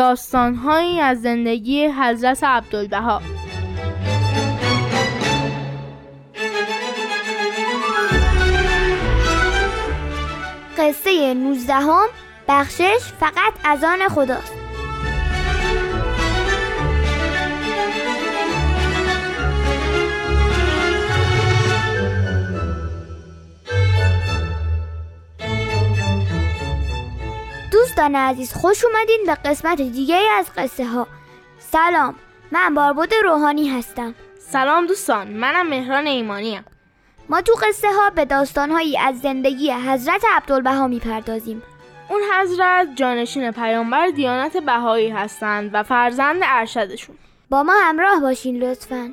داستانهایی از زندگی حضرت عبدالبها. قصه 19 هم بخشش فقط از آن خداست. دوستان عزیز خوش اومدین به قسمت دیگه از قصه ها سلام من باربود روحانی هستم. سلام دوستان منم مهران ایمانیم ما تو قصه ها به داستان هایی از زندگی حضرت عبدالبها می‌پردازیم. اون حضرت جانشین پیامبر دیانت بهایی هستند و فرزند ارشدشون. با ما همراه باشین لطفاً.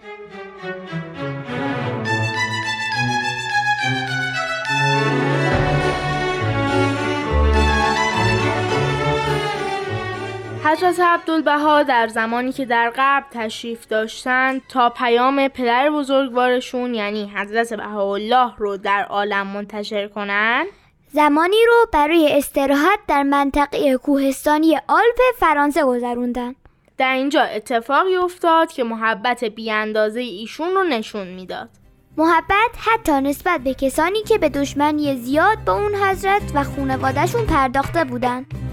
حضرت عبدالبها در زمانی که در غرب تشریف داشتند تا پیام پدر بزرگوارشون یعنی حضرت بهاءالله رو در عالم منتشر کنند زمانی رو برای استراحت در منطقه کوهستانی آلپ فرانسه گذروندن. در اینجا اتفاقی افتاد که محبت بیاندازه ایشون رو نشون می‌داد. محبت حتی نسبت به کسانی که به دشمنی زیاد با اون حضرت و خونوادهشون پرداخته بودند.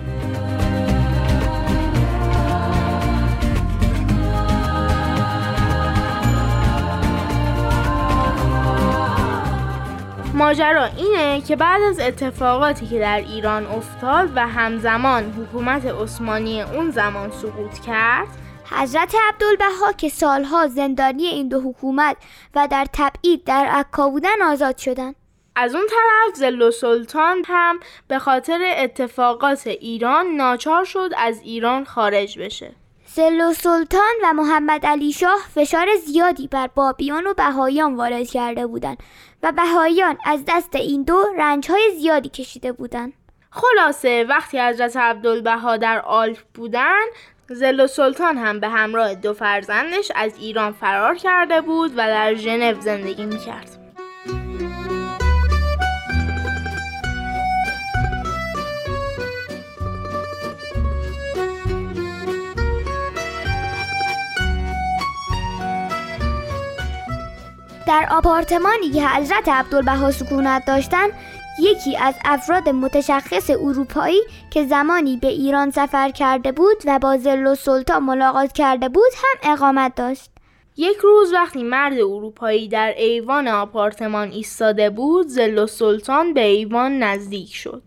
ماجرا اینه که بعد از اتفاقاتی که در ایران افتاد و همزمان حکومت عثمانی اون زمان سقوط کرد حضرت عبدالبها که سالها زندانی این دو حکومت و در تبعید در عکا بودن آزاد شدن از اون طرف زل سلطان هم به خاطر اتفاقات ایران ناچار شد از ایران خارج بشه. زل سلطان و محمد علی شاه فشار زیادی بر بابیان و بهاییان وارد کرده بودند و بهاییان از دست این دو رنجهای زیادی کشیده بودند. خلاصه وقتی حضرت عبدالبها در آلپ بودن زل سلطان هم به همراه دو فرزندش از ایران فرار کرده بود و در ژنو زندگی می‌کرد. در آپارتمانی که حضرت عبدالبها سکونت داشتند یکی از افراد متشخص اروپایی که زمانی به ایران سفر کرده بود و با زل و سلطان ملاقات کرده بود هم اقامت داشت. یک روز وقتی مرد اروپایی در ایوان آپارتمان ایستاده بود زل و سلطان به ایوان نزدیک شد.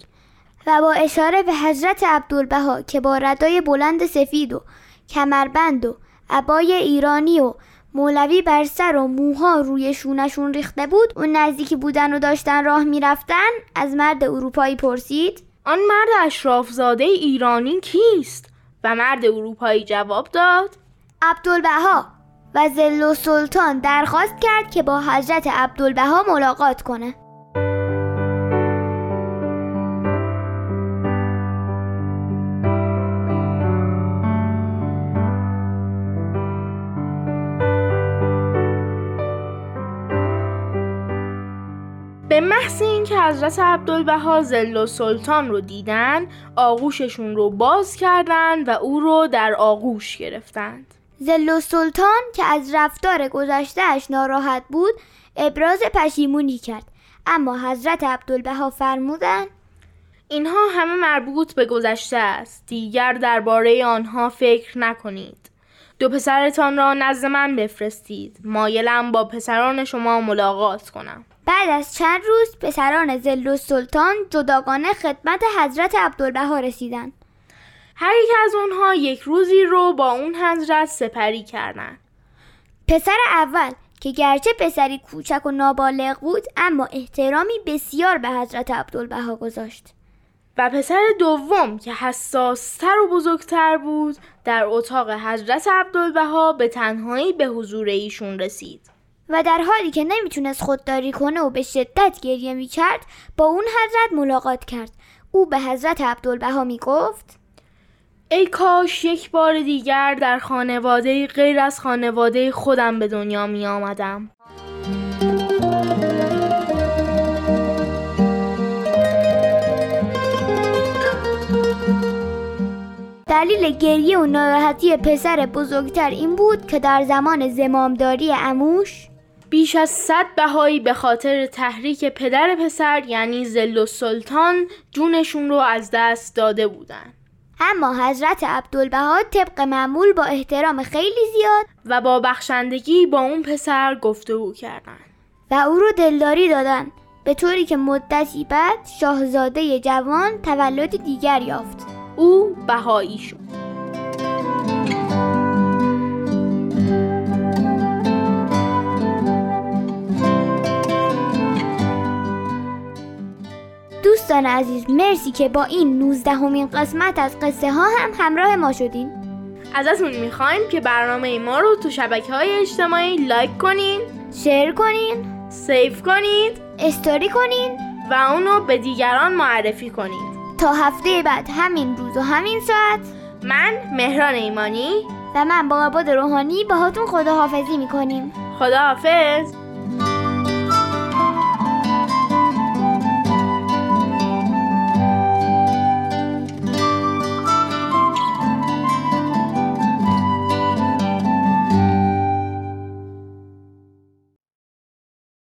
و با اشاره به حضرت عبدالبها که با ردای بلند سفید و کمربند و عبای ایرانی و مولوی بر سر و موها روی شونشون ریخته بود. اون نزدیکی بودن و داشتن راه می‌رفتن. از مرد اروپایی پرسید. آن مرد اشرافزاده ایرانی کیست؟ و مرد اروپایی جواب داد. عبدالبها. و زل و سلطان درخواست کرد که با حضرت عبدالبها ملاقات کنه. به محض اینکه حضرت عبدالبها زل و سلطان رو دیدن آغوششون رو باز کردند و او رو در آغوش گرفتند. زل و سلطان که از رفتار گذشتهش ناراحت بود ابراز پشیمونی کرد. اما حضرت عبدالبها فرمودند اینها همه مربوط به گذشته است. دیگر درباره آنها فکر نکنید. دو پسرتان را نزد من بفرستید. مایلم با پسران شما ملاقات کنم. بعد از چند روز پسران زل و سلطان جداگانه خدمت حضرت عبدالبها رسیدند. هر یک از اونها یک روزی رو با اون حضرت سپری کردند. پسر اول که گرچه پسری کوچک و نابالغ بود اما احترامی بسیار به حضرت عبدالبها گذاشت. و پسر دوم که حساستر و بزرگتر بود در اتاق حضرت عبدالبها به تنهایی به حضور ایشون رسید. و در حالی که نمی‌تونست خودداری کنه و به شدت گریه می‌کرد با اون حضرت ملاقات کرد او به حضرت عبدالبها می‌گفت ای کاش یک بار دیگر در خانواده غیر از خانواده خودم به دنیا می آمدم. دلیل گریه و ناراحتی پسر بزرگتر این بود که در زمان زمامداری اموش بیش از صد بهایی به خاطر تحریک پدر پسر یعنی زل و سلطان جونشون رو از دست داده بودن. اما حضرت عبدالبها طبق معمول با احترام خیلی زیاد و با بخشندگی با اون پسر گفتگو کردن. و او رو دلداری دادن به طوری که مدتی بعد شاهزاده جوان تولد دیگر یافت. او بهایی شد. دوستان عزیز مرسی که با این 19 همین قسمت از قصه ها هم همراه ما شدین. ازتون می‌خوایم که برنامه ما رو تو شبکه های اجتماعی لایک کنین شیر کنین سیف کنید استوری کنین و اونو به دیگران معرفی کنید تا هفته بعد همین روز و همین ساعت. من مهران ایمانی و من با عباد روحانی باهاتون خداحافظی می‌کنیم. خداحافظ.